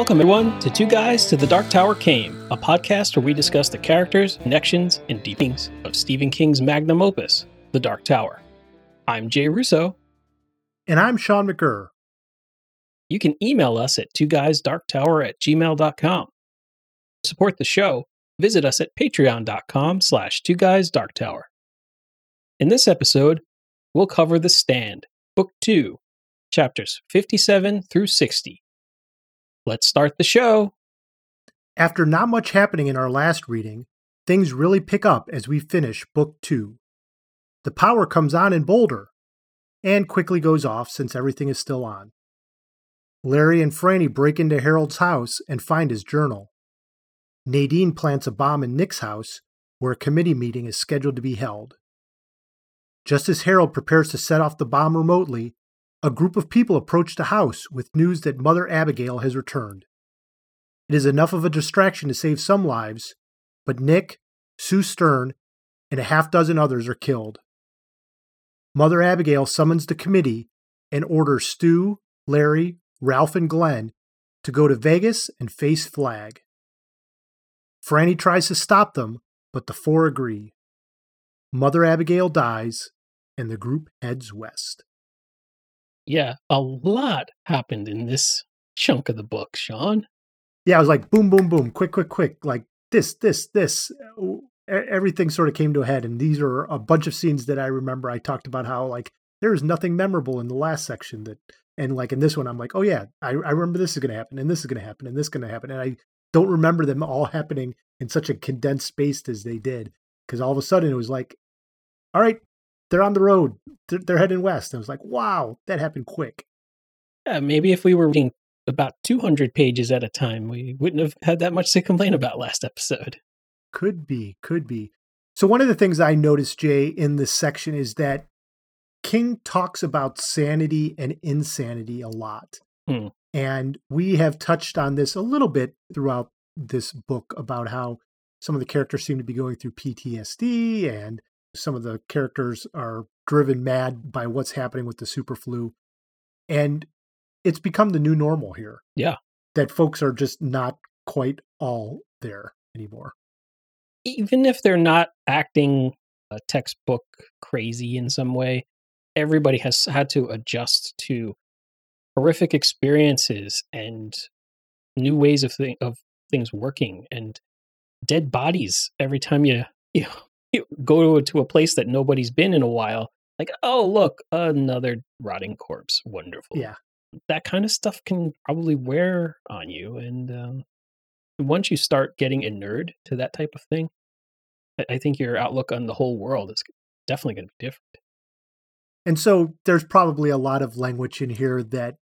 Welcome, everyone, to Two Guys to the Dark Tower Came, a podcast where we discuss the characters, connections, and deepings of Stephen King's magnum opus, The Dark Tower. I'm Jay Russo. And I'm Sean McGurr. You can email us at two guysdarktower at gmail.com. To support the show, visit us at patreon.com slash two guys dark tower. In this episode, we'll cover The Stand, Book 2, chapters 57 through 60. Let's start the show. After not much happening in our last reading, things really pick up as we finish Book 2. The power comes on in Boulder and quickly goes off since everything is still on. Larry and Franny break into Harold's house and find his journal. Nadine plants a bomb in Nick's house, where a committee meeting is scheduled to be held. Just as Harold prepares to set off the bomb remotely, a group of people approach the house with news that Mother Abigail has returned. It is enough of a distraction to save some lives, but Nick, Sue Stern, and a half dozen others are killed. Mother Abigail summons the committee and orders Stu, Larry, Ralph, and Glenn to go to Vegas and face Flag. Franny tries to stop them, but the four agree. Mother Abigail dies, and the group heads west. Yeah, a lot happened in this chunk of the book, Sean. Yeah, I was like boom, boom, boom, quick, quick, quick, like this, this, this. Everything sort of came to a head, and these are a bunch of scenes that I remember. I talked about how like there is nothing memorable in the last section that, and like in this one, I'm like, oh yeah, I, I remember this is going to happen, and this is going to happen, and this is going to happen, and I don't remember them all happening in such a condensed space as they did, because all of a sudden it was like, all right, they're on the road. They're, they're heading west. And I was like, wow, that happened quick. Yeah, maybe if we were reading about 200 pages at a time, we wouldn't have had that much to complain about last episode. Could be, could be. So, one of the things I noticed, Jay, in this section is that King talks about sanity and insanity a lot. Hmm. And we have touched on this a little bit throughout this book about how some of the characters seem to be going through PTSD and some of the characters are driven mad by what's happening with the super flu. And it's become the new normal here. Yeah. That folks are just not quite all there anymore. Even if they're not acting a textbook crazy in some way, everybody has had to adjust to horrific experiences and new ways of, th- of things working and dead bodies every time you you you go to a place that nobody's been in a while, like, oh, look, another rotting corpse. Wonderful. Yeah. That kind of stuff can probably wear on you. And um, once you start getting inured to that type of thing, I think your outlook on the whole world is definitely going to be different. And so there's probably a lot of language in here that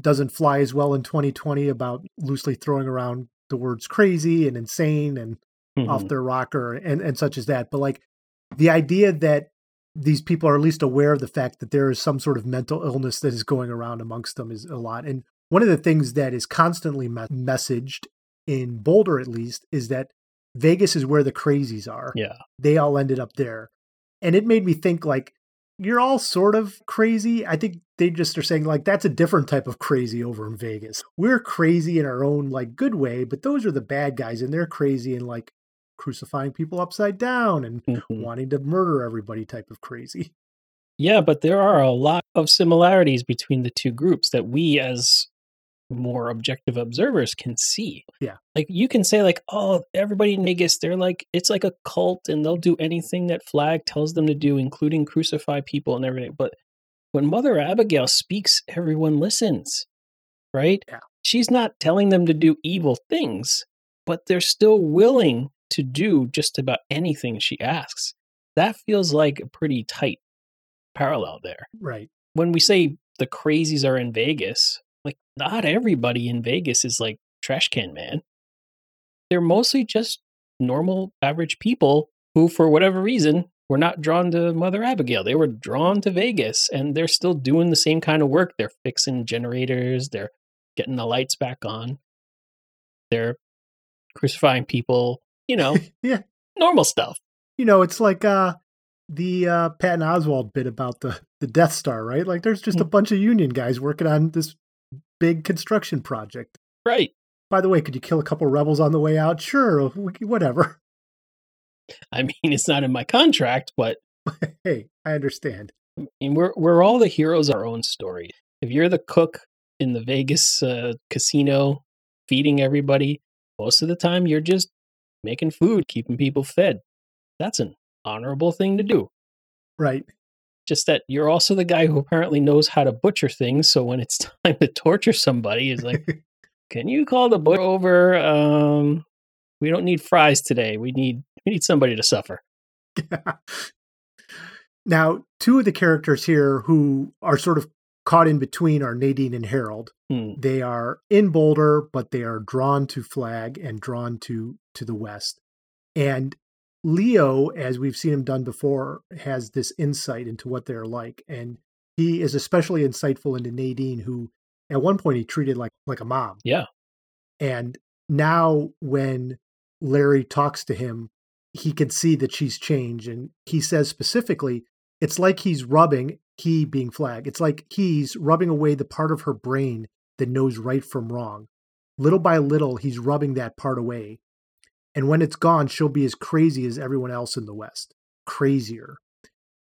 doesn't fly as well in 2020 about loosely throwing around the words crazy and insane and mm-hmm. off their rocker and, and such as that. But like the idea that these people are at least aware of the fact that there is some sort of mental illness that is going around amongst them is a lot. And one of the things that is constantly me- messaged in Boulder, at least, is that Vegas is where the crazies are. Yeah. They all ended up there. And it made me think like, you're all sort of crazy. I think they just are saying like that's a different type of crazy over in Vegas. We're crazy in our own like good way, but those are the bad guys and they're crazy in like crucifying people upside down and mm-hmm. wanting to murder everybody type of crazy. Yeah, but there are a lot of similarities between the two groups that we as more objective observers can see. Yeah. Like you can say like, "Oh, everybody in Vegas, they're like it's like a cult and they'll do anything that Flag tells them to do, including crucify people and everything." But when Mother Abigail speaks, everyone listens. Right? Yeah. She's not telling them to do evil things, but they're still willing to do just about anything she asks. That feels like a pretty tight parallel there. Right. When we say the crazies are in Vegas, like not everybody in Vegas is like trash can man. They're mostly just normal average people who for whatever reason were not drawn to Mother Abigail. They were drawn to Vegas and they're still doing the same kind of work. They're fixing generators, they're getting the lights back on. They're crucifying people, you know, yeah, normal stuff. You know, it's like uh the uh Patton Oswalt bit about the the Death Star, right? Like there's just a mm. bunch of union guys working on this big construction project. Right. by the way, could you kill a couple rebels on the way out? Sure, whatever. I mean, it's not in my contract, but hey, I understand. I mean, we're we're all the heroes of our own story. If you're the cook in the Vegas uh, casino feeding everybody, most of the time you're just making food, keeping people fed. That's an honorable thing to do. Right. Just that you're also the guy who apparently knows how to butcher things. So when it's time to torture somebody, is like, can you call the butcher over? Um, we don't need fries today. We need we need somebody to suffer. now, two of the characters here who are sort of caught in between are Nadine and Harold. Hmm. They are in Boulder, but they are drawn to Flag and drawn to to the west. And Leo, as we've seen him done before, has this insight into what they're like, and he is especially insightful into Nadine, who at one point he treated like like a mom. Yeah. And now when Larry talks to him, he can see that she's changed, and he says specifically, it's like he's rubbing he being Flag. It's like he's rubbing away the part of her brain that knows right from wrong. Little by little, he's rubbing that part away. And when it's gone, she'll be as crazy as everyone else in the West. Crazier.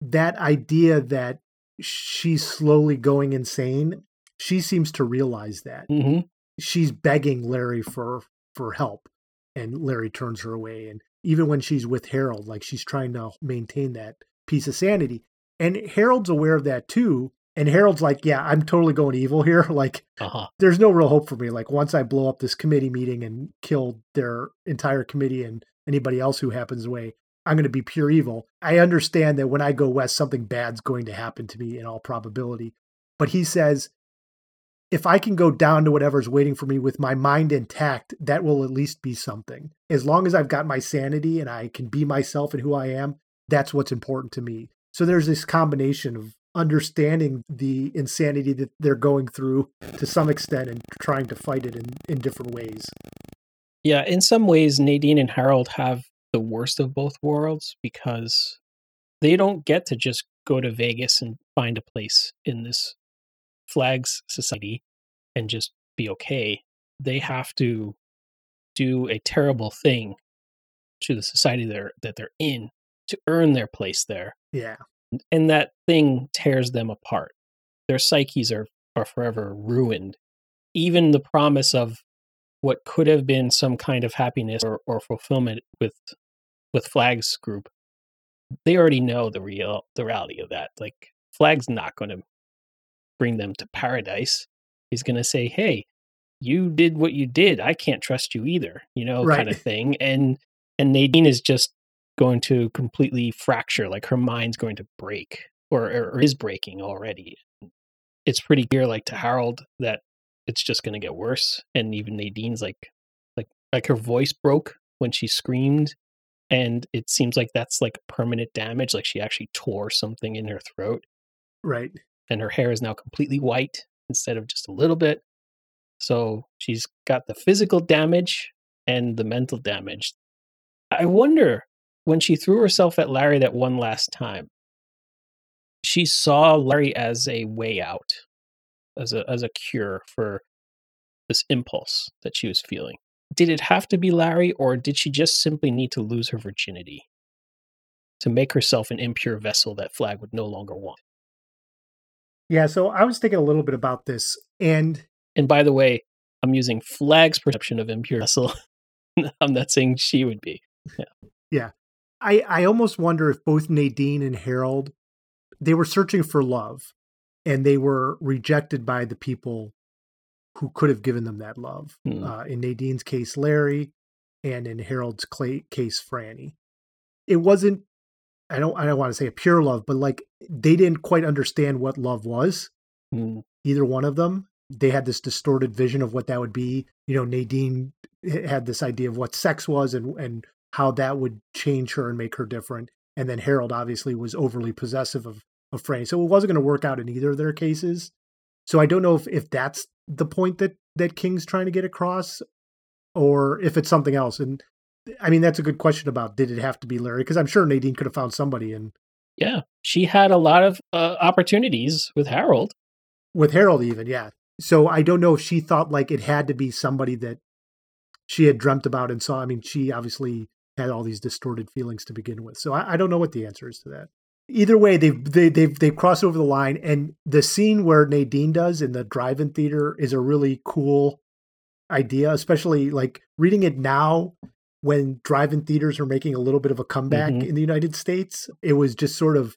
That idea that she's slowly going insane, she seems to realize that. hmm She's begging Larry for for help, and Larry turns her away. And even when she's with Harold, like she's trying to maintain that piece of sanity. And Harold's aware of that too. And Harold's like, yeah, I'm totally going evil here. Like, Uh-huh. there's no real hope for me. Like, once I blow up this committee meeting and kill their entire committee and anybody else who happens away, I'm going to be pure evil. I understand that when I go west, something bad's going to happen to me in all probability. But he says, if I can go down to whatever's waiting for me with my mind intact, that will at least be something. As long as I've got my sanity and I can be myself and who I am, that's what's important to me. So there's this combination of understanding the insanity that they're going through to some extent and trying to fight it in, in different ways. Yeah, in some ways, Nadine and Harold have the worst of both worlds because they don't get to just go to Vegas and find a place in this flags society and just be okay. They have to do a terrible thing to the society they're, that they're in to earn their place there. Yeah. And that thing tears them apart. Their psyches are, are forever ruined. Even the promise of what could have been some kind of happiness or, or fulfillment with with Flag's group, they already know the real the reality of that. Like Flag's not going to bring them to paradise. He's going to say, "Hey, you did what you did. I can't trust you either." You know, kind of thing. And and Nadine is just going to completely fracture. Like her mind's going to break, or or, or is breaking already. It's pretty clear, like to Harold, that it's just going to get worse. And even Nadine's like, like, like her voice broke when she screamed, and it seems like that's like permanent damage. Like she actually tore something in her throat, Right. and her hair is now completely white instead of just a little bit. So she's got the physical damage and the mental damage. I wonder when she threw herself at Larry that one last time, she saw Larry as a way out, as a as a cure for this impulse that she was feeling. Did it have to be Larry, or did she just simply need to lose her virginity to make herself an impure vessel that Flag would no longer want? Yeah. So I was thinking a little bit about this, and And by the way, I'm using Flag's perception of impure vessel. I'm not saying she would be. I, I almost wonder if both Nadine and Harold they were searching for love and they were rejected by the people who could have given them that love. Hmm. Uh, in Nadine's case, Larry, and in Harold's cla case, Franny. It wasn't. I don't. I don't want to say a pure love, but like they didn't quite understand what love was. Mm, Either one of them. They had this distorted vision of what that would be. You know, Nadine had this idea of what sex was and and how that would change her and make her different. And then Harold obviously was overly possessive of of Franny, so it wasn't going to work out in either of their cases. So I don't know if if that's the point that that King's trying to get across, or if it's something else. And I mean, that's a good question about did it have to be Larry? Because I'm sure Nadine could have found somebody, and yeah, she had a lot of uh, opportunities with Harold. with Harold even, yeah. So I don't know if she thought like it had to be somebody that she had dreamt about and saw. I mean, she obviously had all these distorted feelings to begin with. So I, I don't know what the answer is to that. Either way, they've they, they've they've crossed over the line, and the scene where Nadine does in the drive-in theater is a really cool idea, especially like reading it now when drive-in theaters are making a little bit of a comeback Mhm. in the United States. It was just sort of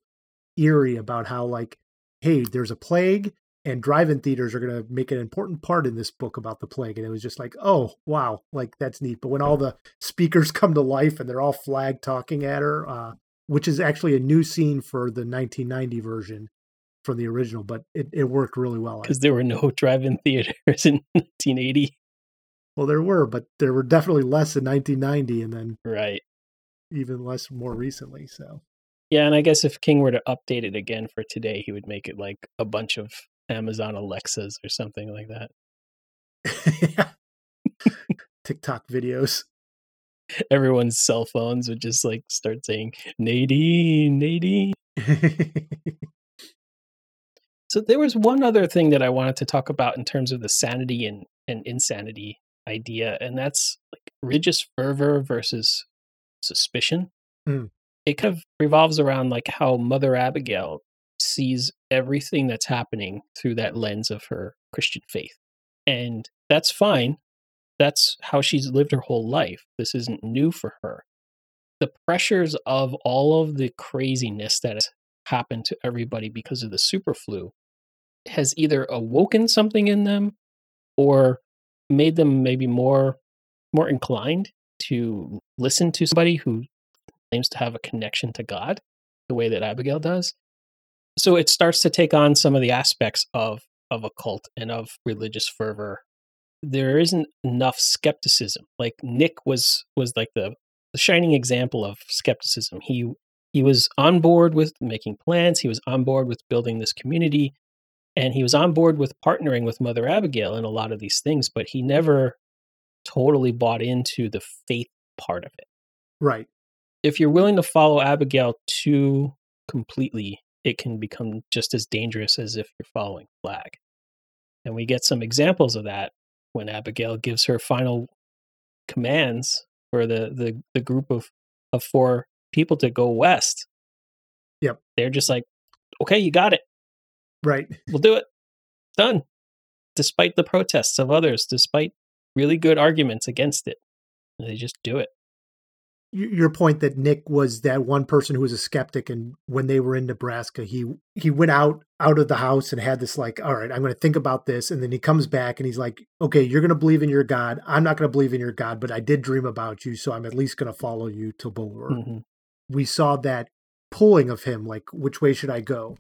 eerie about how like, hey, there's a plague, and drive-in theaters are going to make an important part in this book about the plague. And it was just like, oh wow, like that's neat. But when all the speakers come to life and they're all flag talking at her, uh, which is actually a new scene for the 1990 version from the original, but it, it worked really well. Because there were no drive-in theaters in 1980. Well, there were, but there were definitely less in 1990 and then Right. even less more recently. So, Yeah, and I guess if King were to update it again for today, he would make it like a bunch of Amazon Alexas or something like that. TikTok videos. Everyone's cell phones would just like start saying Nadine, Nadine. So there was one other thing that I wanted to talk about in terms of the sanity and, and insanity idea, and that's like religious fervor versus suspicion. Mm. It kind of revolves around like how Mother Abigail sees everything that's happening through that lens of her Christian faith. And that's fine. That's how she's lived her whole life. This isn't new for her. The pressures of all of the craziness that has happened to everybody because of the super flu has either awoken something in them or made them maybe more more inclined to listen to somebody who claims to have a connection to God the way that Abigail does. So it starts to take on some of the aspects of of a cult and of religious fervor. There isn't enough skepticism. Like Nick was was like the, the shining example of skepticism. He he was on board with making plans. He was on board with building this community, and he was on board with partnering with Mother Abigail in a lot of these things. But he never totally bought into the faith part of it. right. If you're willing to follow Abigail too completely, it can become just as dangerous as if you're following Flag. And we get some examples of that when Abigail gives her final commands for the the, the group of, of four people to go west. Yep. They're just like, okay, you got it. Right. We'll do it. Done. Despite the protests of others, despite really good arguments against it, they just do it. Your point that Nick was that one person who was a skeptic, and when they were in Nebraska, he he went out out of the house and had this like, all right, I'm going to think about this, and then he comes back and he's like, okay, you're going to believe in your God. I'm not going to believe in your God, but I did dream about you, so I'm at least going to follow you to Boulder. Mhm. we saw that pulling of him like which way should i go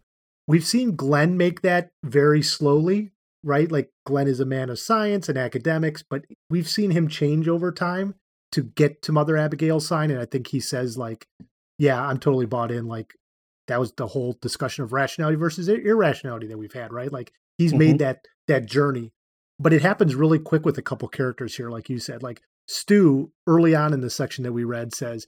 we've seen glenn make that very slowly right like glenn is a man of science and academics but we've seen him change over time to get to mother abigail's sign and i think he says like yeah i'm totally bought in like that was the whole discussion of rationality versus irrationality that we've had right like he's made mm-hmm. that that journey but it happens really quick with a couple characters here like you said like stu early on in the section that we read says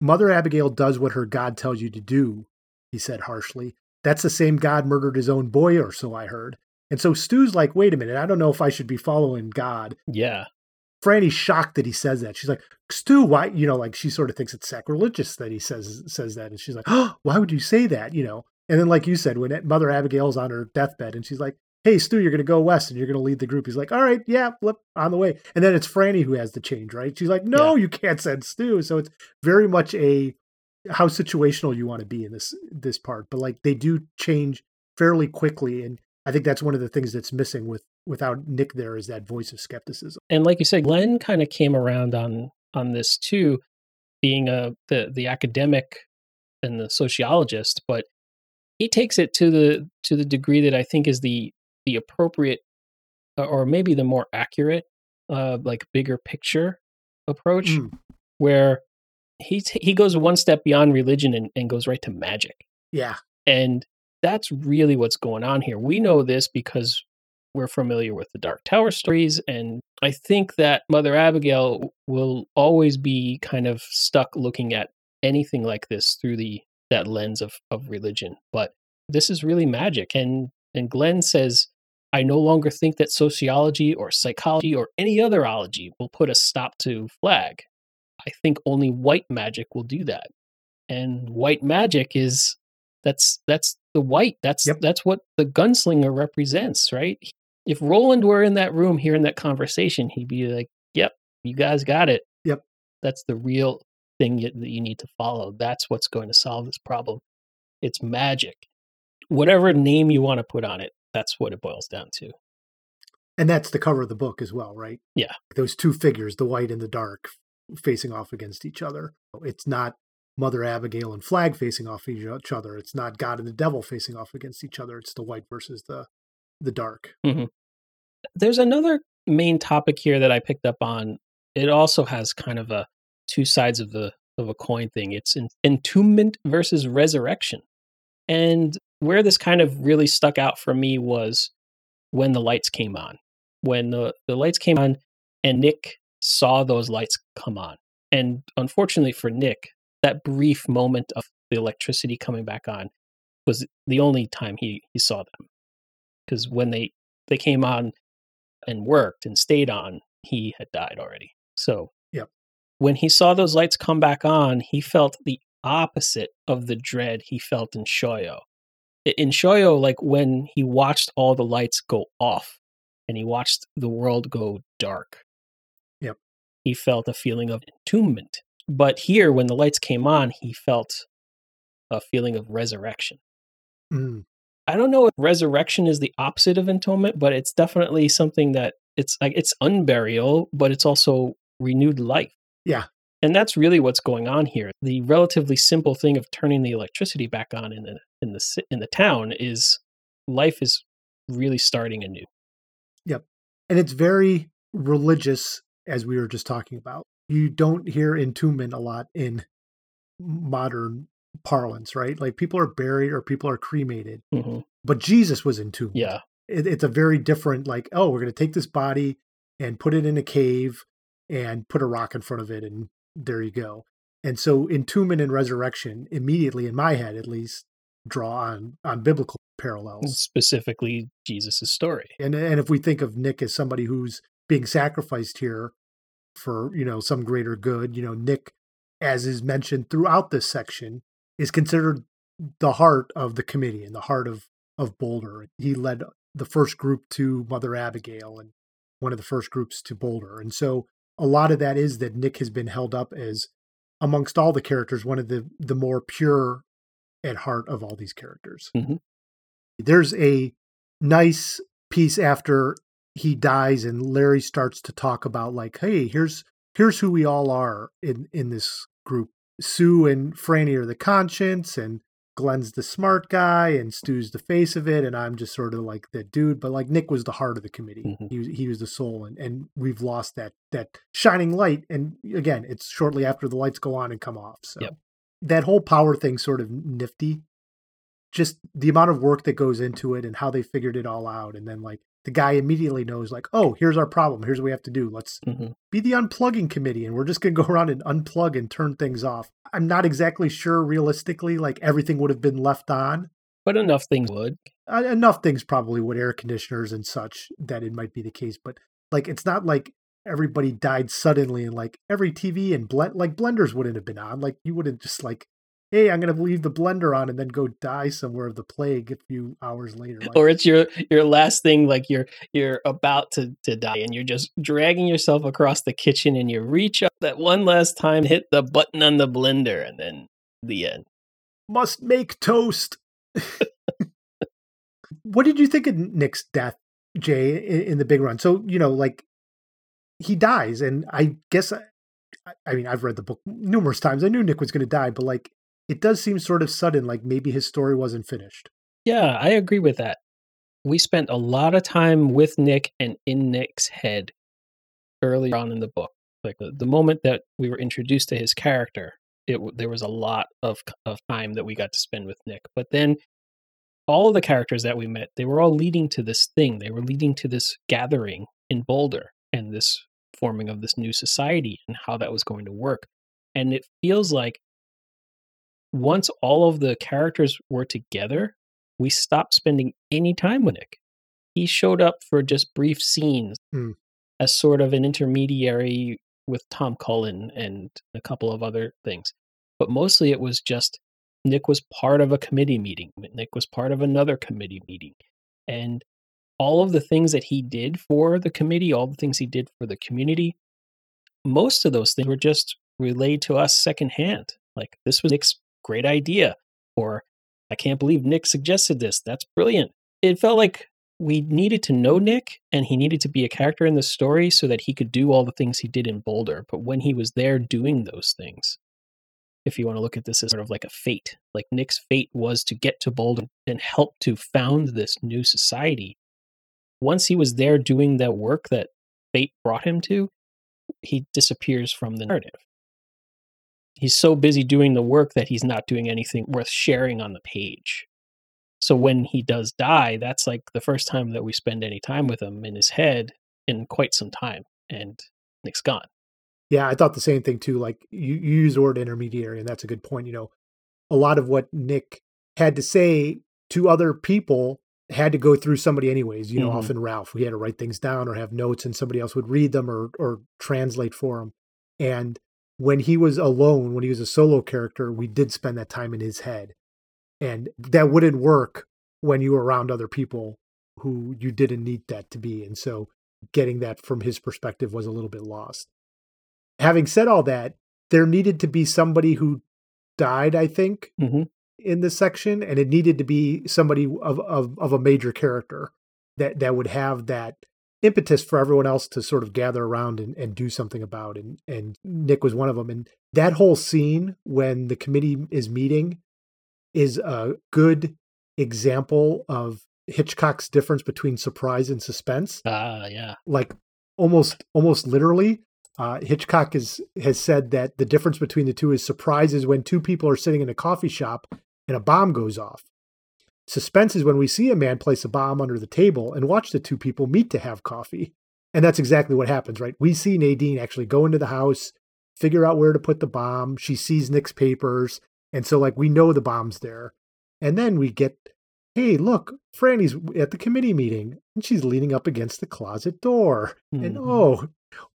Mother Abigail does what her God tells you to do, he said harshly. That's the same God murdered his own boy, or so I heard. And so Stu's like, wait a minute, I don't know if I should be following God. Yeah. Franny's shocked that he says that. She's like, Stu, why? You know, like she sort of thinks it's sacrilegious that he says says that, and she's like, oh, why would you say that? You know. And then, like you said, when Mother Abigail's on her deathbed, and she's like, hey, Stu, you're going to go west, and you're going to lead the group. He's like, all right, yeah, flip on the way. And then it's Franny who has the change, right? She's like, no, you can't send Stu. So it's very much a how situational you want to be in this this part, but like they do change fairly quickly, and I think that's one of the things that's missing with without Nick there is that voice of skepticism. and like you said, Glenn kind of came around on on this too, being a the the academic and the sociologist, but he takes it to the to the degree that I think is the the appropriate or maybe the more accurate, uh, like bigger picture approach, Mm. where he t- he goes one step beyond religion and, and goes right to magic. Yeah, And that's really what's going on here. We know this because we're familiar with the Dark Tower stories. And I think that Mother Abigail will always be kind of stuck looking at anything like this through the that lens of, of religion. But this is really magic. And and Glenn says, I no longer think that sociology or psychology or any other ology will put a stop to flag. I think only white magic will do that. And white magic is that's that's the white. That's Yep. that's what the gunslinger represents, right? If Roland were in that room hearing that conversation, he'd be like, "Yep, you guys got it. Yep. That's the real thing that you need to follow. That's what's going to solve this problem. It's magic. Whatever name you want to put on it, that's what it boils down to. And that's the cover of the book as well, right? Yeah. Those two figures, the white and the dark, facing off against each other. It's not Mother Abigail and Flag facing off each other. It's not God and the devil facing off against each other. It's the white versus the the dark. Mm-hmm. There's another main topic here that I picked up on. It also has kind of a two sides of the of a coin thing. It's en- entombment versus resurrection. And where this kind of really stuck out for me was when the lights came on. When the, the lights came on and Nick saw those lights come on. And unfortunately for Nick, that brief moment of the electricity coming back on was the only time he, he saw them. Because when they, they came on and worked and stayed on, he had died already. So Yep. when he saw those lights come back on, he felt the opposite of the dread he felt in Shoyo. In Shoyo, like when he watched all the lights go off and he watched the world go dark. Yep. He felt a feeling of entombment. But here, when the lights came on, he felt a feeling of resurrection. Mm. I don't know if resurrection is the opposite of entombment, but it's definitely something that it's like it's unburial, but it's also renewed life. Yeah. And that's really what's going on here. The relatively simple thing of turning the electricity back on in the in the in the town is life is really starting anew. Yep. And it's very religious, as we were just talking about. You don't hear entombment a lot in modern parlance, right? Like people are buried or people are cremated, hmm but Jesus was entombed. Yeah. it, it's a very different like oh we're going to take this body and put it in a cave and put a rock in front of it and there you go and so entombment and resurrection immediately in my head at least draw on on biblical parallels Specifically Jesus' story. and and if we think of nick as somebody who's being sacrificed here for you know some greater good you know nick as is mentioned throughout this section is considered the heart of the committee and the heart of of boulder he led the first group to mother abigail and one of the first groups to boulder and so a lot of that is that nick has been held up as amongst all the characters one of the the more pure at heart of all these characters Mhm. there's a nice piece after he dies and Larry starts to talk about like, hey, here's here's who we all are in in this group. Sue and Franny are the conscience and Glenn's the smart guy and Stu's the face of it and I'm just sort of like the dude but like Nick was the heart of the committee. Mhm. He was he was the soul and and we've lost that that shining light and again it's shortly after the lights go on and come off. So Yep. that whole power thing sort of nifty just the amount of work that goes into it and how they figured it all out and then like the guy immediately knows like oh here's our problem. Here's what we have to do. Let's hmm be the unplugging committee and we're just going to go around and unplug and turn things off. I'm not exactly sure realistically like everything would have been left on. But enough things would. uh, enough things probably would air conditioners and such that it might be the case but like it's not like everybody died suddenly and like every tv and blend like blenders wouldn't have been on. Like you wouldn't just like hey i'm going to leave the blender on and then go die somewhere of the plague a few hours later like, or it's your your last thing like you're you're about to to die and you're just dragging yourself across the kitchen and you reach up that one last time hit the button on the blender and then the end. Must make toast. What did you think of nick's death jay in, in the big run? So you know like he dies and i guess I, I mean i've read the book numerous times. I knew nick was going to die but like it does seem sort of sudden like maybe his story wasn't finished. Yeah i agree with that. We spent a lot of time with nick and in nick's head early on in the book. Like the, the moment that we were introduced to his character it there was a lot of of time that we got to spend with nick. But then all of the characters that we met they were all leading to this thing. They were leading to this gathering in boulder and this forming of this new society and how that was going to work. And it feels like once all of the characters were together we stopped spending any time with nick he showed up for just brief scenes Hmm. as sort of an intermediary with Tom Cullen and a couple of other things. But mostly it was just Nick was part of a committee meeting. Nick was part of another committee meeting. And all of the things that he did for the committee, all the things he did for the community, most of those things were just relayed to us secondhand. Like, this was Nick's great idea. Or, I can't believe Nick suggested this. That's brilliant. It felt like we needed to know Nick and he needed to be a character in the story so that he could do all the things he did in Boulder. But when he was there doing those things, if you want to look at this as sort of like a fate, like Nick's fate was to get to Boulder and help to found this new society. Once he was there doing that work that fate brought him to, he disappears from the narrative. He's so busy doing the work that he's not doing anything worth sharing on the page. So when he does die, that's like the first time that we spend any time with him in his head in quite some time. And Nick's gone. Yeah, I thought the same thing too. Like you, you use the word intermediary, and that's a good point. You know, a lot of what Nick had to say to other people had to go through somebody anyways. You know, Mhm. often Ralph, we had to write things down or have notes, and somebody else would read them or or translate for him. And when he was alone, when he was a solo character, we did spend that time in his head, and that wouldn't work when you were around other people who you didn't need that to be. And so, getting that from his perspective was a little bit lost having said all that, there needed to be somebody who died, I think, Mhm. in this section, and it needed to be somebody of, of of a major character that that would have that impetus for everyone else to sort of gather around and, and do something about. And and Nick was one of them. And that whole scene when the committee is meeting is a good example of Hitchcock's difference between surprise and suspense Ah, yeah. like almost almost literally uh, hitchcock has has said that the difference between the two is surprise is when two people are sitting in a coffee shop and a bomb goes off suspense is when we see a man place a bomb under the table and watch the two people meet to have coffee. And that's exactly what happens right? We see nadine actually go into the house figure out where to put the bomb. She sees nick's papers. And so like we know the bomb's there. And then we get hey look franny's at the committee meeting and she's leaning up against the closet door. And Mhm. oh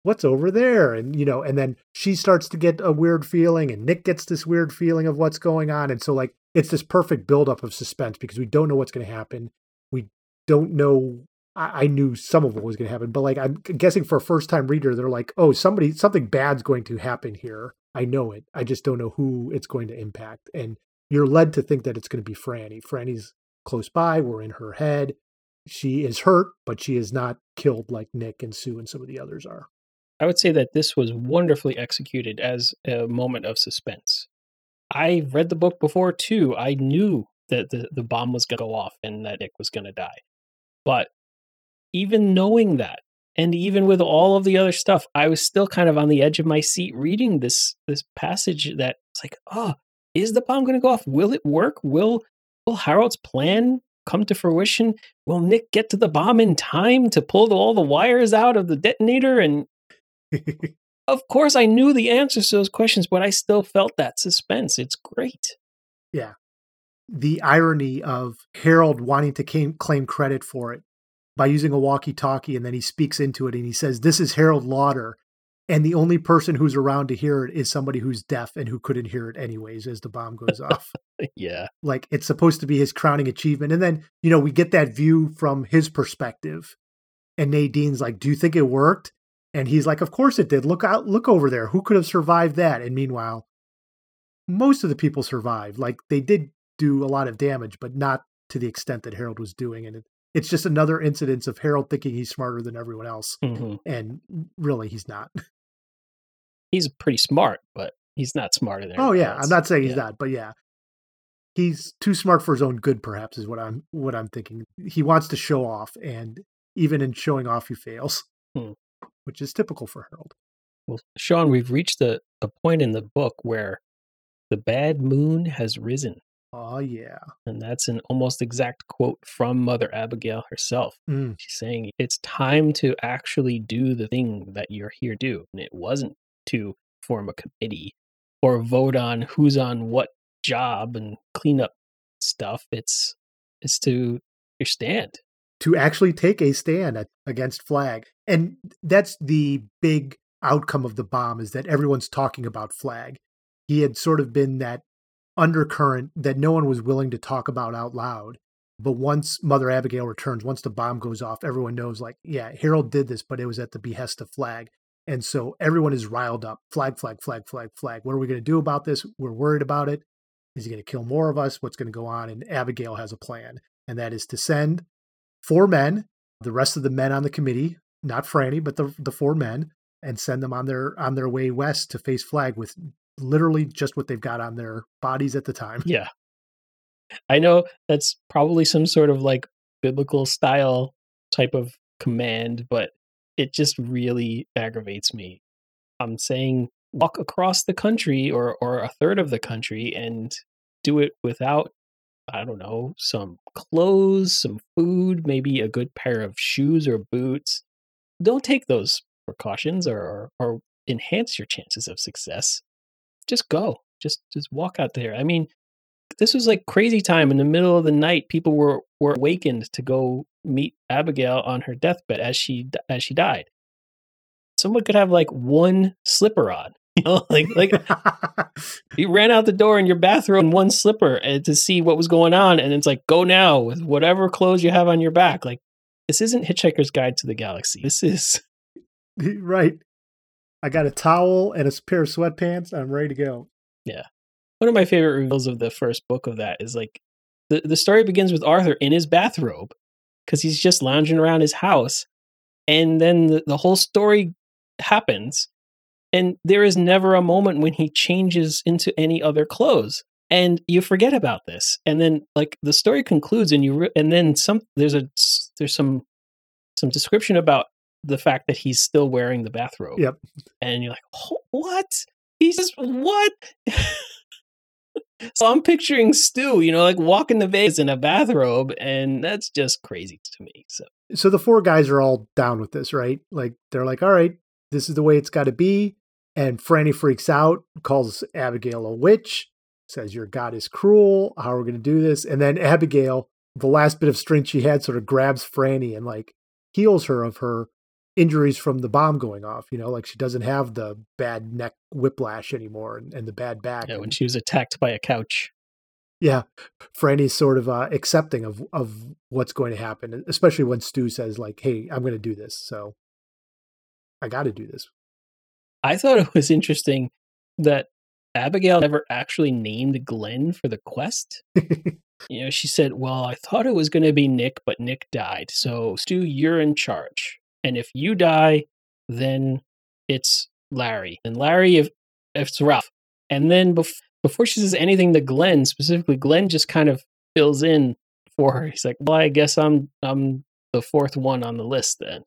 what's over there? And you know and then she starts to get a weird feeling and nick gets this weird feeling of what's going on. And so like it's this perfect buildup of suspense because we don't know what's going to happen. We don't know I, I knew some of what was going to happen but like i'm guessing for a first time reader they're like oh somebody something bad's going to happen here. I know it. I just don't know who it's going to impact. And you're led to think that it's going to be franny. Franny's close by. We're in her head. She is hurt, but she is not killed like Nick and Sue and some of the others are. I would say that this was wonderfully executed as a moment of suspense. I read the book before too. I knew that the, the bomb was going to go off and that Nick was going to die. But even knowing that, and even with all of the other stuff, I was still kind of on the edge of my seat reading this this passage that it's like, oh, is the bomb going to go off? Will it work? Will will Harold's plan come to fruition? Will Nick get to the bomb in time to pull all the wires out of the detonator? And of course, I knew the answers to those questions, but I still felt that suspense. It's great. Yeah. The irony of Harold wanting to claim, claim credit for it by using a walkie talkie, and then he speaks into it and he says, This is Harold Lauder. And the only person who's around to hear it is somebody who's deaf and who couldn't hear it anyways as the bomb goes off. yeah. like it's supposed to be his crowning achievement. And then, you know, we get that view from his perspective. And Nadine's like, Do you think it worked? And he's like, Of course it did. Look out, look over there. Who could have survived that? And meanwhile, most of the people survived. Like they did do a lot of damage, but not to the extent that Harold was doing. And it, it's just another incidence of Harold thinking he's smarter than everyone else. hmm And really, he's not. He's pretty smart, but he's not smarter than. Oh yeah, else. I'm not saying he's Yeah. not, but yeah, he's too smart for his own good. Perhaps is what I'm what I'm thinking. He wants to show off, and even in showing off, he fails, Hmm. Which is typical for Harold. Well, Sean, we've reached the, a point in the book where the bad moon has risen. Oh yeah, And that's an almost exact quote from Mother Abigail herself. Mm. She's saying, It's time to actually do the thing that you're here to do. And it wasn't to form a committee or vote on who's on what job and clean up stuff. It's it's to your stand. to actually take a stand against Flag. And that's the big outcome of the bomb is that everyone's talking about Flag. He had sort of been that undercurrent that no one was willing to talk about out loud. But once Mother Abigail returns, once the bomb goes off, everyone knows, like, yeah, Harold did this, but it was at the behest of Flag. And so everyone is riled up. Flag, flag, flag, flag, flag. What are we going to do about this? We're worried about it. Is he going to kill more of us? What's going to go on? And Abigail has a plan, and that is to send four men, the rest of the men on the committee, not Franny, but the the four men, and send them on their on their way west to face Flag with literally just what they've got on their bodies at the time. Yeah. I know that's probably some sort of like biblical style type of command, but it just really aggravates me. I'm saying walk across the country or or a third of the country and do it without I don't know, some clothes, some food, maybe a good pair of shoes or boots. Don't take those precautions or, or, or enhance your chances of success. Just go. Just just walk out there. I mean, this was like crazy time in the middle of the night. People were were awakened to go meet Abigail on her deathbed as she as she died. Someone could have like one slipper on, you know, like like you ran out the door in your bathrobe in one slipper and to see what was going on, and it's like go now with whatever clothes you have on your back. Like this isn't Hitchhiker's Guide to the Galaxy. This is right. I got a towel and a pair of sweatpants. I'm ready to go. Yeah. One of my favorite reveals of the first book of that is like the, the story begins with Arthur in his bathrobe because he's just lounging around his house. And then the, the whole story happens. And there is never a moment when he changes into any other clothes. And you forget about this. And then like the story concludes and you, re- and then some, there's a, there's some, some description about the fact that he's still wearing the bathrobe. Yep. And you're like, what? He's just, what? so I'm picturing Stu, you know, like walking the vase in a bathrobe, and that's just crazy to me. So, so the four guys are all down with this, right? Like they're like, all right, this is the way it's got to be. And Franny freaks out, calls Abigail a witch, says your God is cruel. How are we going to do this? And then Abigail, the last bit of strength she had, sort of grabs Franny and like heals her of her injuries from the bomb going off. You know, like she doesn't have the bad neck whiplash anymore and, and the bad back. Yeah, when she was attacked by a couch. Yeah, Franny's sort of uh, accepting of of what's going to happen, especially when Stu says like, "Hey, I'm going to do this." So I got to do this. I thought it was interesting that Abigail never actually named Glenn for the quest. you know, she said, "Well, I thought it was going to be Nick, but Nick died. So Stu, you're in charge." And if you die, then it's Larry. And Larry, if, if it's Ralph. And then bef- before she says anything to Glenn, specifically, Glenn just kind of fills in for her. He's like, "Well, I guess I'm I'm the fourth one on the list then."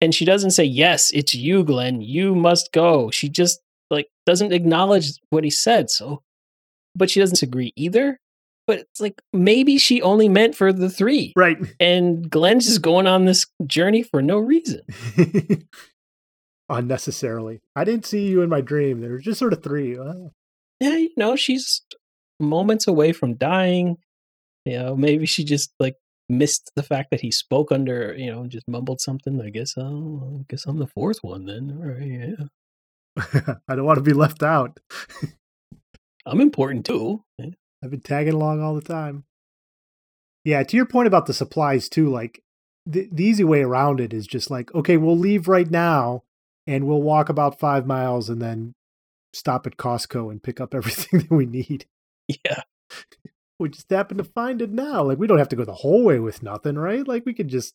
And she doesn't say, "Yes, it's you, Glenn. You must go." She just like doesn't acknowledge what he said. So, but she doesn't agree either but it's like maybe she only meant for the three. Right. And Glenn's just going on this journey for no reason. Unnecessarily. I didn't see you in my dream. There were just sort of three. Oh. Yeah, you know, she's moments away from dying. You know, maybe she just like missed the fact that he spoke under, you know, just mumbled something. I guess I'll, I guess I'm the fourth one then. Right, yeah. I don't want to be left out. I'm important too. I've been tagging along all the time. Yeah, to your point about the supplies too, like the, the easy way around it is just like, okay, we'll leave right now and we'll walk about five miles and then stop at Costco and pick up everything that we need. Yeah. we just happen to find it now. Like we don't have to go the whole way with nothing, right? Like we could just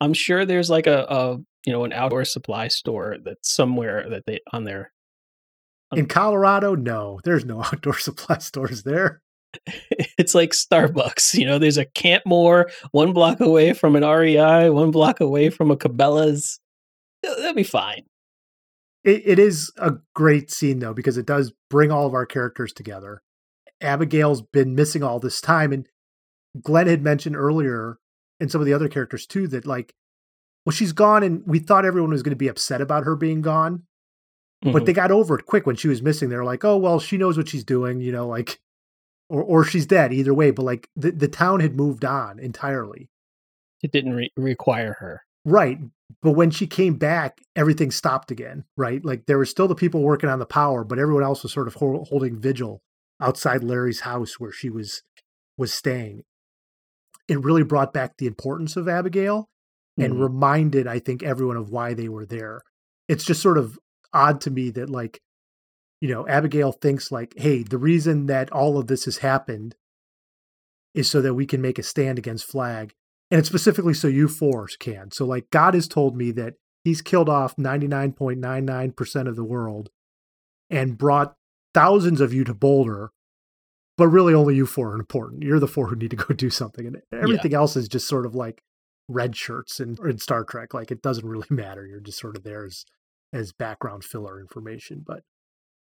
I'm sure there's like a, a you know, an outdoor supply store that's somewhere that they on there in Colorado, no, there's no outdoor supply stores there. It's like Starbucks. You know, there's a Campmor one block away from an REI, one block away from a Cabela's. That'll be fine. It, it is a great scene, though, because it does bring all of our characters together. Abigail's been missing all this time. And Glenn had mentioned earlier, and some of the other characters too, that like, well, she's gone, and we thought everyone was going to be upset about her being gone. Mm-hmm. But they got over it quick when she was missing. They're like, oh well, she knows what she's doing, you know, like or or she's dead either way. But like the, the town had moved on entirely. It didn't re- require her. Right. But when she came back, everything stopped again, right? Like there were still the people working on the power, but everyone else was sort of ho- holding vigil outside Larry's house where she was was staying. It really brought back the importance of Abigail and Mhm. reminded I think everyone of why they were there. It's just sort of odd to me that like you know, Abigail thinks like, "Hey, the reason that all of this has happened is so that we can make a stand against Flagg." And it's specifically so you fours can. So like God has told me that he's killed off 99.99% of the world and brought thousands of you to Boulder, but really only you four are important. You're the four who need to go do something. And everything else is just sort of like red shirts in, in Star Trek. Like it doesn't really matter. You're just sort of there as, as background filler information. But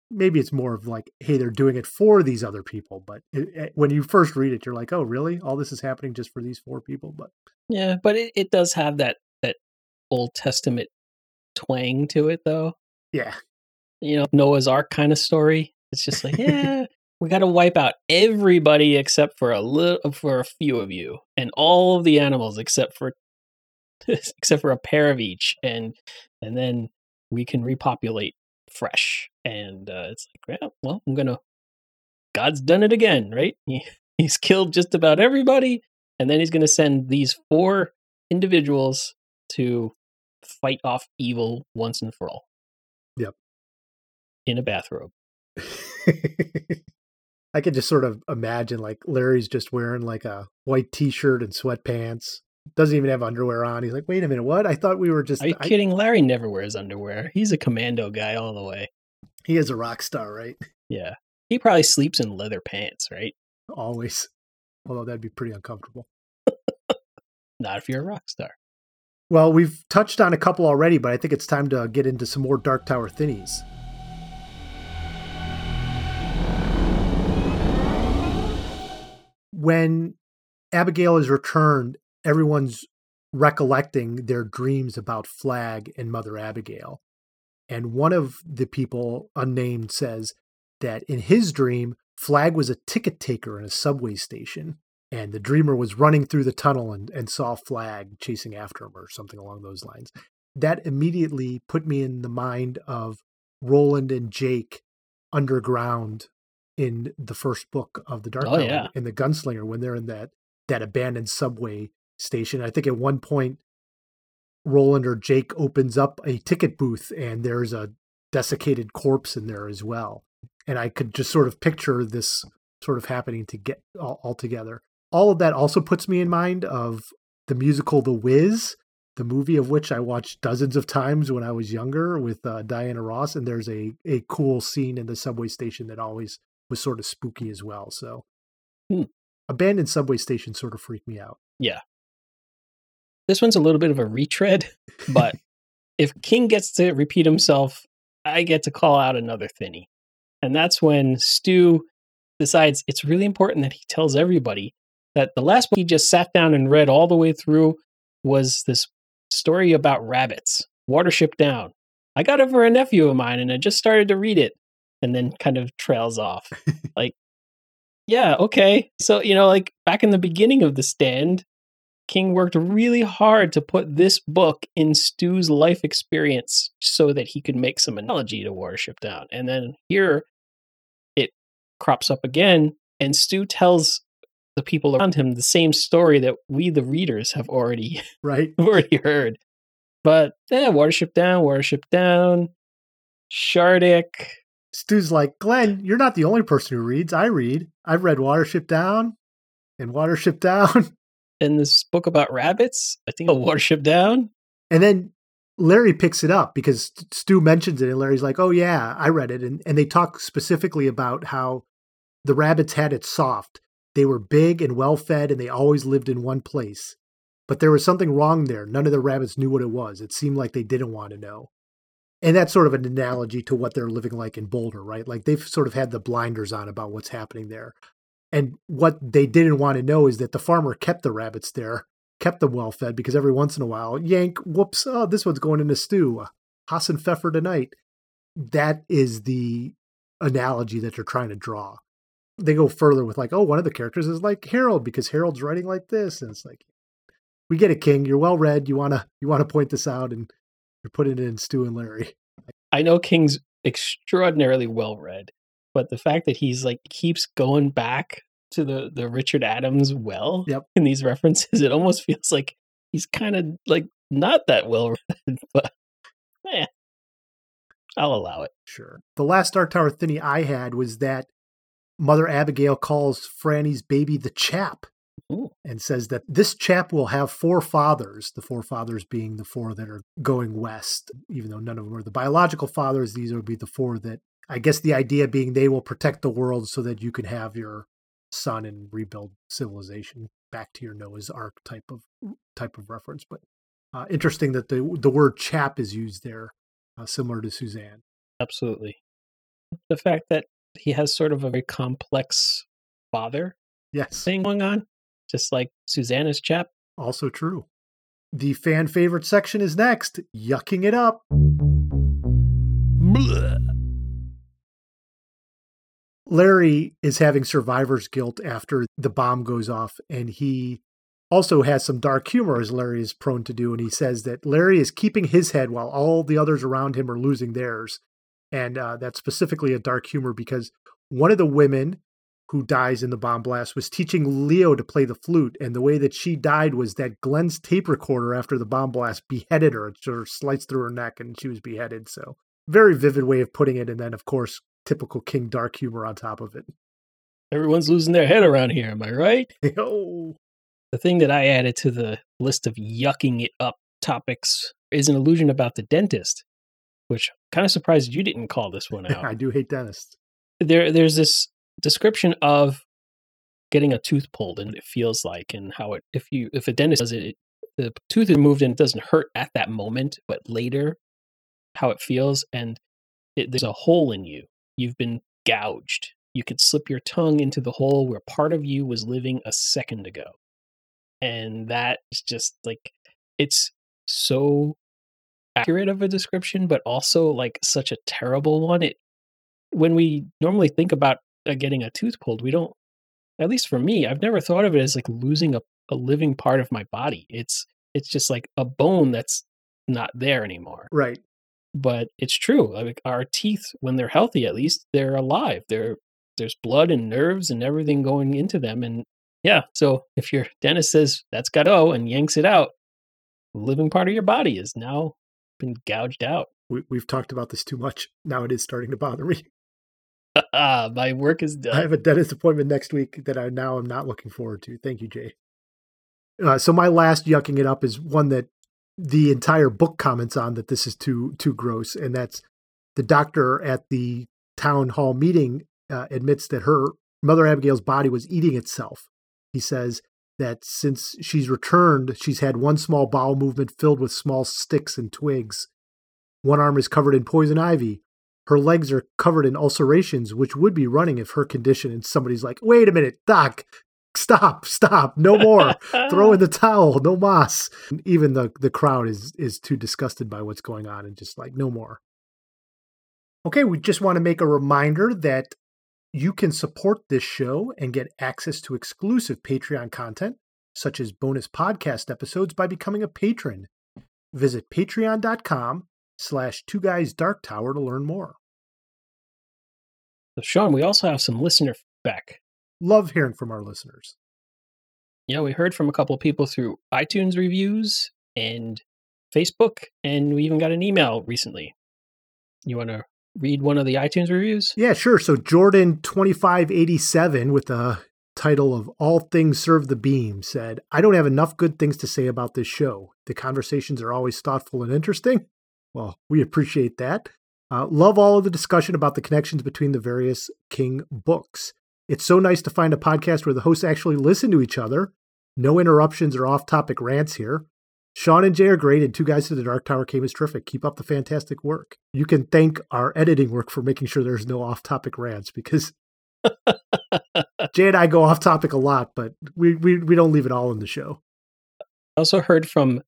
maybe it's more of like, hey, they're doing it for these other people. But it, it, when you first read it, you're like, oh, really? All this is happening just for these four people? But Yeah, but it, it does have that that Old Testament twang to it, though. yeah, You know, Noah's Ark kind of story. It's just like, yeah, we got to wipe out everybody except for a little, for a few of you, and all of the animals except for except for a pair of each, and and then we can repopulate fresh. And uh, it's like, well, well, I'm gonna. God's done it again, right? He, he's killed just about everybody, and then he's gonna send these four individuals to fight off evil once and for all. Yep. In a bathrobe. I could just sort of imagine like Larry's just wearing like a white t-shirt and sweatpants. Doesn't even have underwear on. He's like, "Wait a minute, what? I thought we were just." Are you I- kidding? Larry never wears underwear. He's a commando guy all the way. he is a rock star, right? Yeah. He probably sleeps in leather pants, right? Always. Although that'd be pretty uncomfortable. Not if you're a rock star. Well, we've touched on a couple already, but I think it's time to get into some more Dark Tower thinnies. When Abigail is returned, everyone's recollecting their dreams about Flagg and Mother Abigail. And one of the people, unnamed, says that in his dream, Flagg was a ticket taker in a subway station and the dreamer was running through the tunnel and, and saw Flagg chasing after him or something along those lines. That immediately put me in the mind of Roland and Jake underground in the first book of the Dark Oh, Tower yeah. in the Gunslinger when they're in that that abandoned subway station. I think at one point Roland or Jake opens up a ticket booth and there's a desiccated corpse in there as well. And I could just sort of picture this sort of happening to get all, all together. All of that also puts me in mind of the musical The Wiz, the movie of which I watched dozens of times when I was younger with uh, Diana Ross. And there's a, a cool scene in the subway station that always was sort of spooky as well. So Hmm. abandoned subway stations sort of freak me out. This one's a little bit of a retread, but if King gets to repeat himself, I get to call out another thinny. And that's when Stu decides it's really important that he tells everybody that the last book he just sat down and read all the way through was this story about rabbits, Watership Down. I got it for a nephew of mine and I just started to read it and then kind of trails off. like, yeah, okay. So, you know, like back in the beginning of the stand, King worked really hard to put this book in Stu's life experience so that he could make some analogy to Watership Down. And then here it crops up again, and Stu tells the people around him the same story that we, the readers, have already Right? already heard. But yeah, Watership Down, Watership Down, Shardik. Stu's like, Glenn, you're not the only person who reads. I read. I've read Watership Down and Watership Down. And this book about rabbits, I think, a oh. Watership Down. And then Larry picks it up because Stu mentions it, and Larry's like, "Oh yeah, I read it." And and they talk specifically about how the rabbits had it soft. They were big and well fed, and they always lived in one place. But there was something wrong there. None of the rabbits knew what it was. It seemed like they didn't want to know. And that's sort of an analogy to what they're living like in Boulder, right? Like they've sort of had the blinders on about what's happening there. And what they didn't want to know is that the farmer kept the rabbits there kept them well fed because every once in a while, yank, whoops, oh, this one's going in a stew. Hasenpfeffer tonight. That is the analogy that they're trying to draw. They go further with like, oh, one of the characters is like Harold because Harold's writing like this. And it's like, We get it, King. You're well read. You wanna you wanna point this out, and you're putting it in Stu and Larry. I know King's extraordinarily well read, but the fact that he's like keeps going back to the the Richard Adams well Yep. in these references, it almost feels like he's kind of like not that well read, but eh, I'll allow it. Sure. The last Dark Tower thinny I had was that Mother Abigail calls Franny's baby the chap Ooh. and says that this chap will have four fathers, the four fathers being the four that are going west, even though none of them are the biological fathers. These would be the four that I guess the idea being they will protect the world so that you can have your son and rebuild civilization back to your Noah's Ark type of type of reference. But uh, interesting that the the word chap is used there, uh, similar to Susannah. Absolutely. The fact that he has sort of a very complex father Yes. thing going on, just like Susannah's chap. Also true. The fan favorite section is next. Yucking it up. Larry is having survivor's guilt after the bomb goes off, and he also has some dark humor, as Larry is prone to do. And he says that Larry is keeping his head while all the others around him are losing theirs. And uh, that's specifically a dark humor because one of the women who dies in the bomb blast was teaching Leo to play the flute. And the way that she died was that Glenn's tape recorder after the bomb blast beheaded her. Sort of sliced through her neck and she was beheaded. So, very vivid way of putting it. And then, of course, typical King dark humor on top of it. Everyone's losing their head around here, am I right? oh, The thing that I added to the list of yucking it up topics is an illusion about the dentist, which kind of surprised you didn't call this one out. I do hate dentists. there there's this description of getting a tooth pulled and it feels like and how it if you if a dentist does it, it the tooth is removed and it doesn't hurt at that moment but later how it feels and it, there's a hole in you. You've been gouged. You could slip your tongue into the hole where part of you was living a second ago. And that is just like it's so accurate of a description but also like such a terrible one. It when we normally think about Uh, getting a tooth pulled, we don't, at least for me, I've never thought of it as like losing a, a living part of my body. It's, it's just like a bone that's not there anymore. Right. But it's true. Like our teeth, when they're healthy, at least they're alive. They're, there's blood and nerves and everything going into them. And yeah, so if your dentist says that's got to and yanks it out, the living part of your body is now been gouged out. We, we've talked about this too much. Now it is starting to bother me. Ah, my work is done. I have a dentist appointment next week that I now am not looking forward to. Thank you, Jay. Uh, so my last yucking it up is one that the entire book comments on that this is too too gross, and that's the doctor at the town hall meeting uh, admits that her mother Abigail's body was eating itself. He says that since she's returned, she's had one small bowel movement filled with small sticks and twigs. One arm is covered in poison ivy. Her legs are covered in ulcerations, which would be running if her condition. And somebody's like, wait a minute, doc, stop, stop, no more. Throw in the towel, no mas. Even the, the crowd is, is too disgusted by what's going on and just like, no more. Okay, we just want to make a reminder that you can support this show and get access to exclusive Patreon content, such as bonus podcast episodes, by becoming a patron. Visit patreon.com slash two guys dark tower to learn more. So Sean, we also have some listener feedback. Love hearing from our listeners. Yeah, we heard from a couple of people through iTunes reviews and Facebook, and we even got an email recently. You want to read one of the iTunes reviews? Yeah, sure. So Jordan twenty five eighty seven with the title of All Things Serve the Beam said, I don't have enough good things to say about this show. The conversations are always thoughtful and interesting. Well, we appreciate that. Uh, love all of the discussion about the connections between the various King books. It's so nice to find a podcast where the hosts actually listen to each other. No interruptions or off topic rants here. Sean and Jay are great, and Two Guys to the Dark Tower came is terrific. Keep up the fantastic work. You can thank our editing work for making sure there's no off topic rants because Jay and I go off topic a lot, but we, we, we don't leave it all in the show. I also heard from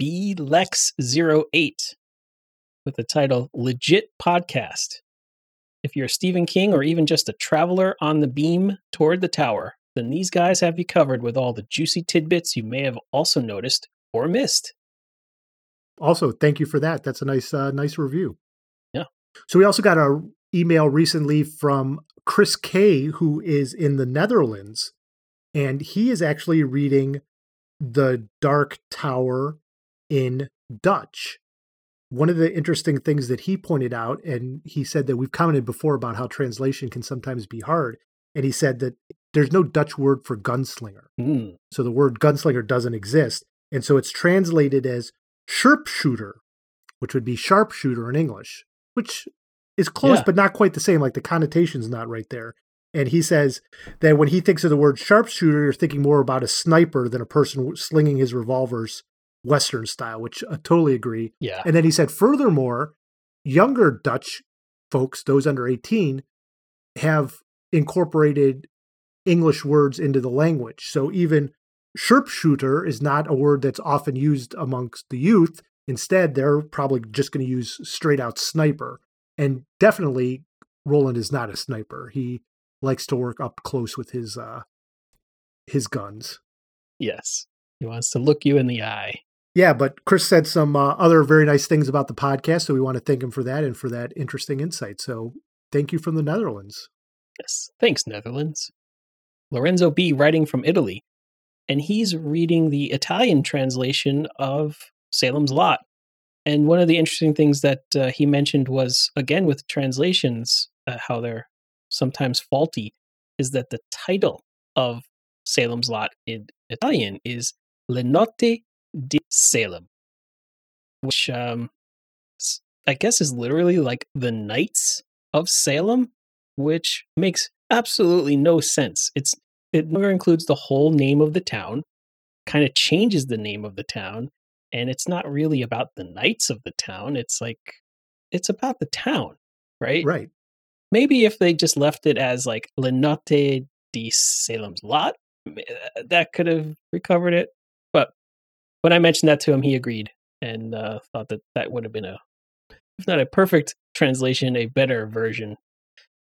BLex08 with the title Legit Podcast. If you're Stephen King or even just a traveler on the beam toward the tower, then these guys have you covered with all the juicy tidbits you may have also noticed or missed. Also, thank you for that. That's a nice, uh, nice review. Yeah. So we also got a email recently from Chris K, who is in the Netherlands, and he is actually reading the Dark Tower in Dutch. One of the interesting things that he pointed out, and he said that we've commented before about how translation can sometimes be hard, and he said that there's no Dutch word for gunslinger. Mm. So the word gunslinger doesn't exist. And so it's translated as sharpshooter, which would be sharpshooter in English, which is close, Yeah. but not quite the same. Like the connotation's not right there. And he says that when he thinks of the word sharpshooter, you're thinking more about a sniper than a person slinging his revolvers Western style, which I totally agree. Yeah. And then he said, furthermore, younger Dutch folks, those under 18, have incorporated English words into the language. So even sharpshooter is not a word that's often used amongst the youth. Instead, they're probably just going to use straight out sniper. And definitely, Roland is not a sniper. He likes to work up close with his uh, his guns. Yes. He wants to look you in the eye. Yeah, but Chris said some uh, other very nice things about the podcast, so we want to thank him for that and for that interesting insight. So thank you from the Netherlands. Yes. Thanks, Netherlands. Lorenzo B. writing from Italy. And he's reading the Italian translation of Salem's Lot. And one of the interesting things that uh, he mentioned was, again, with translations, uh, how they're sometimes faulty, is that the title of Salem's Lot in Italian is Le Notte di Salem, which um, I guess is literally like the Knights of Salem, which makes absolutely no sense. It's it never includes the whole name of the town, kind of changes the name of the town, and it's not really about the knights of the town. It's like it's about the town, right? Right. Maybe if they just left it as like Le Notte di Salem's Lot, uh, that could have recovered it. When I mentioned that to him, he agreed and uh, thought that that would have been a, if not a perfect translation, a better version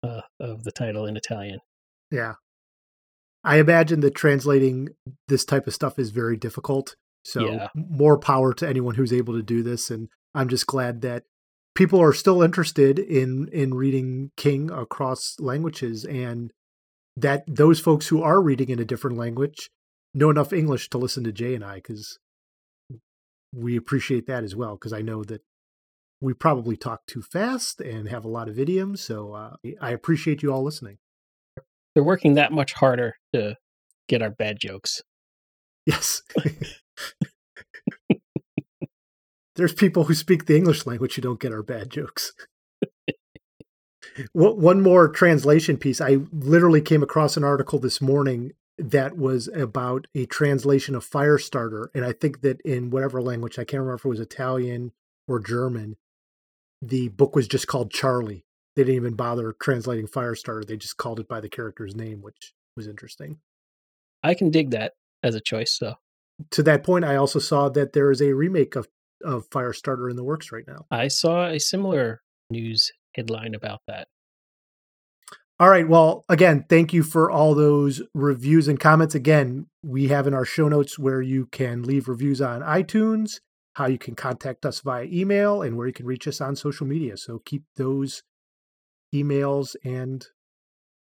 uh, of the title in Italian. Yeah. I imagine that translating this type of stuff is very difficult. So Yeah. more power to anyone who's able to do this. And I'm just glad that people are still interested in in reading King across languages and that those folks who are reading in a different language know enough English to listen to Jay and I because we appreciate that as well. Because I know that we probably talk too fast and have a lot of idioms. So uh, I appreciate you all listening. They're working that much harder to get our bad jokes. Yes. There's people who speak the English language who don't get our bad jokes. One one more translation piece. I literally came across an article this morning that was about a translation of Firestarter. And I think that in whatever language, I can't remember if it was Italian or German, the book was just called Charlie. They didn't even bother translating Firestarter. They just called it by the character's name, which was interesting. I can dig that as a choice, though. to that point, I also saw that there is a remake of of Firestarter in the works right now. I saw a similar news headline about that. All right. Well, again, thank you for all those reviews and comments. Again, we have in our show notes where you can leave reviews on iTunes, how you can contact us via email, and where you can reach us on social media. So keep those emails and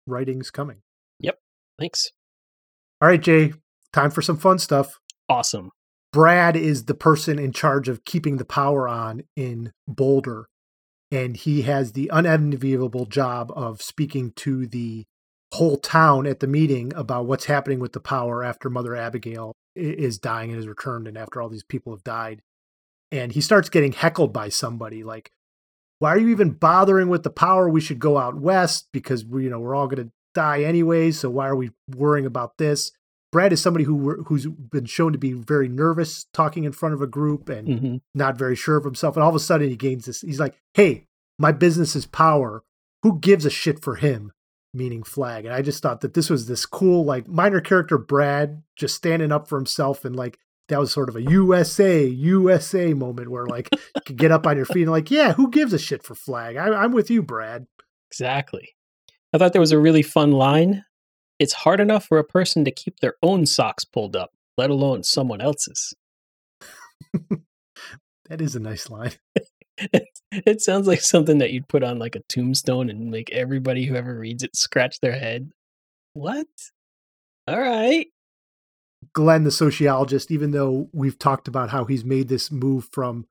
writings coming. Yep. Thanks. All right, Jay, time for some fun stuff. Awesome. Brad is the person in charge of keeping the power on in Boulder. And he has the unenviable job of speaking to the whole town at the meeting about what's happening with the power after Mother Abigail is dying and is returned, and after all these people have died. And he starts getting heckled by somebody like, why are you even bothering with the power? We should go out west because we, you know, we're all going to die anyway. So why are we worrying about this? Brad is somebody who who's been shown to be very nervous talking in front of a group and hmm not very sure of himself. And all of a sudden he gains this. He's like, "Hey, my business is power. Who gives a shit for him?" Meaning Flagg. And I just thought that this was this cool, like minor character Brad just standing up for himself and like that was sort of a USA USA moment where like you could get up on your feet and like, yeah, who gives a shit for Flagg? I, I'm with you, Brad. Exactly. I thought there was a really fun line It's hard enough for a person to keep their own socks pulled up, let alone someone else's. that is a nice line. it, it sounds like something that you'd put on like a tombstone and make everybody who ever reads it scratch their head. What? All right. Glenn, the sociologist, even though we've talked about how he's made this move from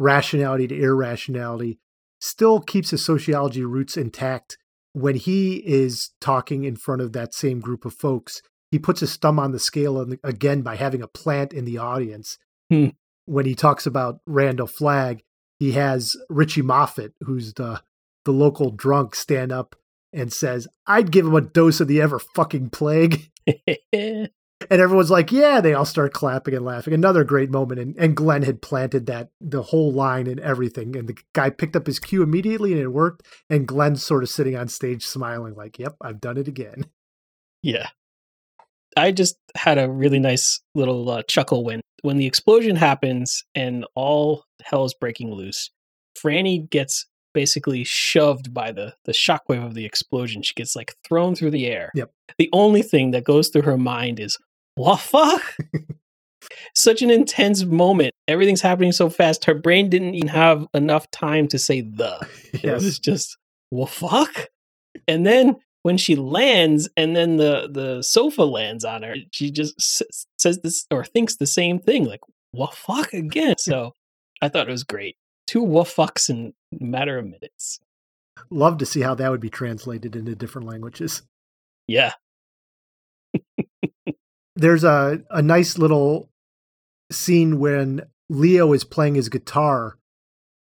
rationality to irrationality, still keeps his sociology roots intact. When he is talking in front of that same group of folks, he puts his thumb on the scale again by having a plant in the audience. Hmm. When he talks about Randall Flagg, he has Richie Moffat, who's the the local drunk, stand up and says, "I'd give him a dose of the ever fucking plague." and everyone's like, "Yeah!" They all start clapping and laughing. Another great moment, and, and Glenn had planted that the whole line and everything, and the guy picked up his cue immediately, and it worked. And Glenn's sort of sitting on stage smiling, like, "Yep, I've done it again." Yeah, I just had a really nice little uh, chuckle when when the explosion happens and all hell's breaking loose. Franny gets basically shoved by the the shockwave of the explosion. She gets like thrown through the air. Yep. The only thing that goes through her mind is, "What fuck?" Such an intense moment. Everything's happening so fast. Her brain didn't even have enough time to say the. Yes. It was just, "What fuck?" And then when she lands and then the the sofa lands on her she just s- says this or thinks the same thing like what fuck again so i thought it was great two what fucks in a matter of minutes Love to see how that would be translated into different languages. yeah There's a, a nice little scene when Leo is playing his guitar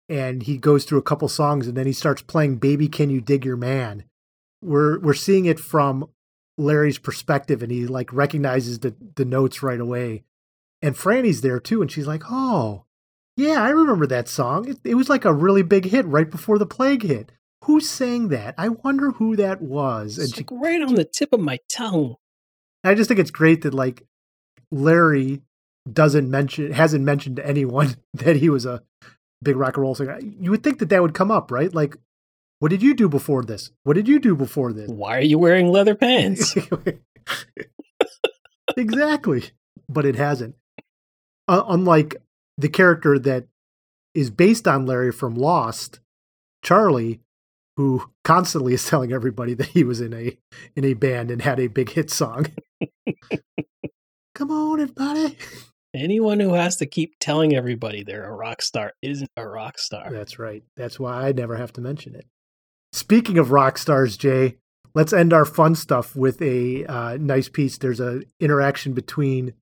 and he goes through a couple songs and then he starts playing Baby Can You Dig Your Man. We're we're seeing it from Larry's perspective and he like recognizes the, the notes right away. And Franny's there too, and she's like, Oh, yeah, I remember that song. It, it was like a really big hit right before the plague hit. Who sang that? I wonder who that was. And it's she like right on the tip of my tongue I just think it's great that like Larry doesn't mention hasn't mentioned to anyone that he was a big rock and roll singer. You would think that that would come up, right? Like, what did you do before this? What did you do before this? why are you wearing leather pants exactly, but it hasn't. Uh, unlike the character that is based on Larry from Lost, Charlie, who constantly is telling everybody that he was in a in a band and had a big hit song. Come on, everybody. anyone who has to keep telling everybody they're a rock star isn't a rock star That's right. That's why I never have to mention it. Speaking of rock stars, Jay, let's end our fun stuff with a uh, nice piece. There's a interaction between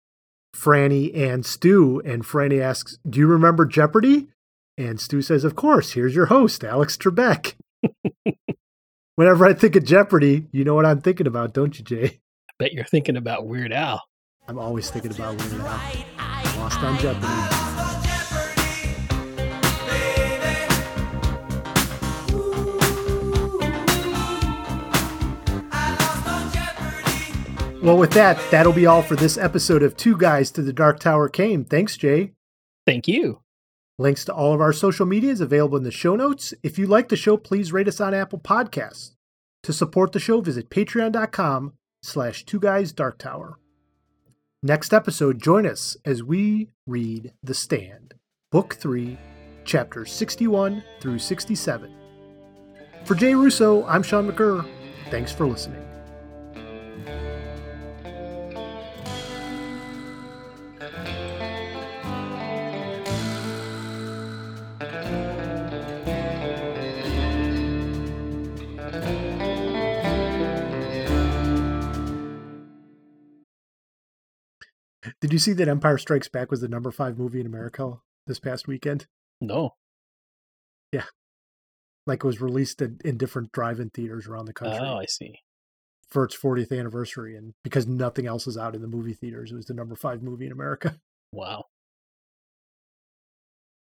Franny and Stu, and Franny asks, "Do you remember Jeopardy?" And Stu says, "Of course. Here's your host, Alex Trebek." Whenever I think of Jeopardy, you know what I'm thinking about, don't you, Jay? Bet you're thinking about weird al I'm always thinking about Weird Al. Lost on Jeopardy. Well, with that, that'll be all for this episode of Two Guys to the Dark Tower came. Thanks, Jay. thank you Links to all of our social media is available in the show notes. If you like the show, please rate us on Apple Podcasts. To support the show, visit patreon.com slash two guys dark tower. Next episode, join us as we read The Stand, Book 3, Chapters 61 through 67. For Jay Russo, I'm Sean McGurr. Thanks for listening. Did you see that Empire Strikes Back was the number five movie in America this past weekend? no Yeah. Like it was released in, in different drive-in theaters around the country oh i see for its 40th anniversary, and because nothing else is out in the movie theaters, it was the number five movie in America. wow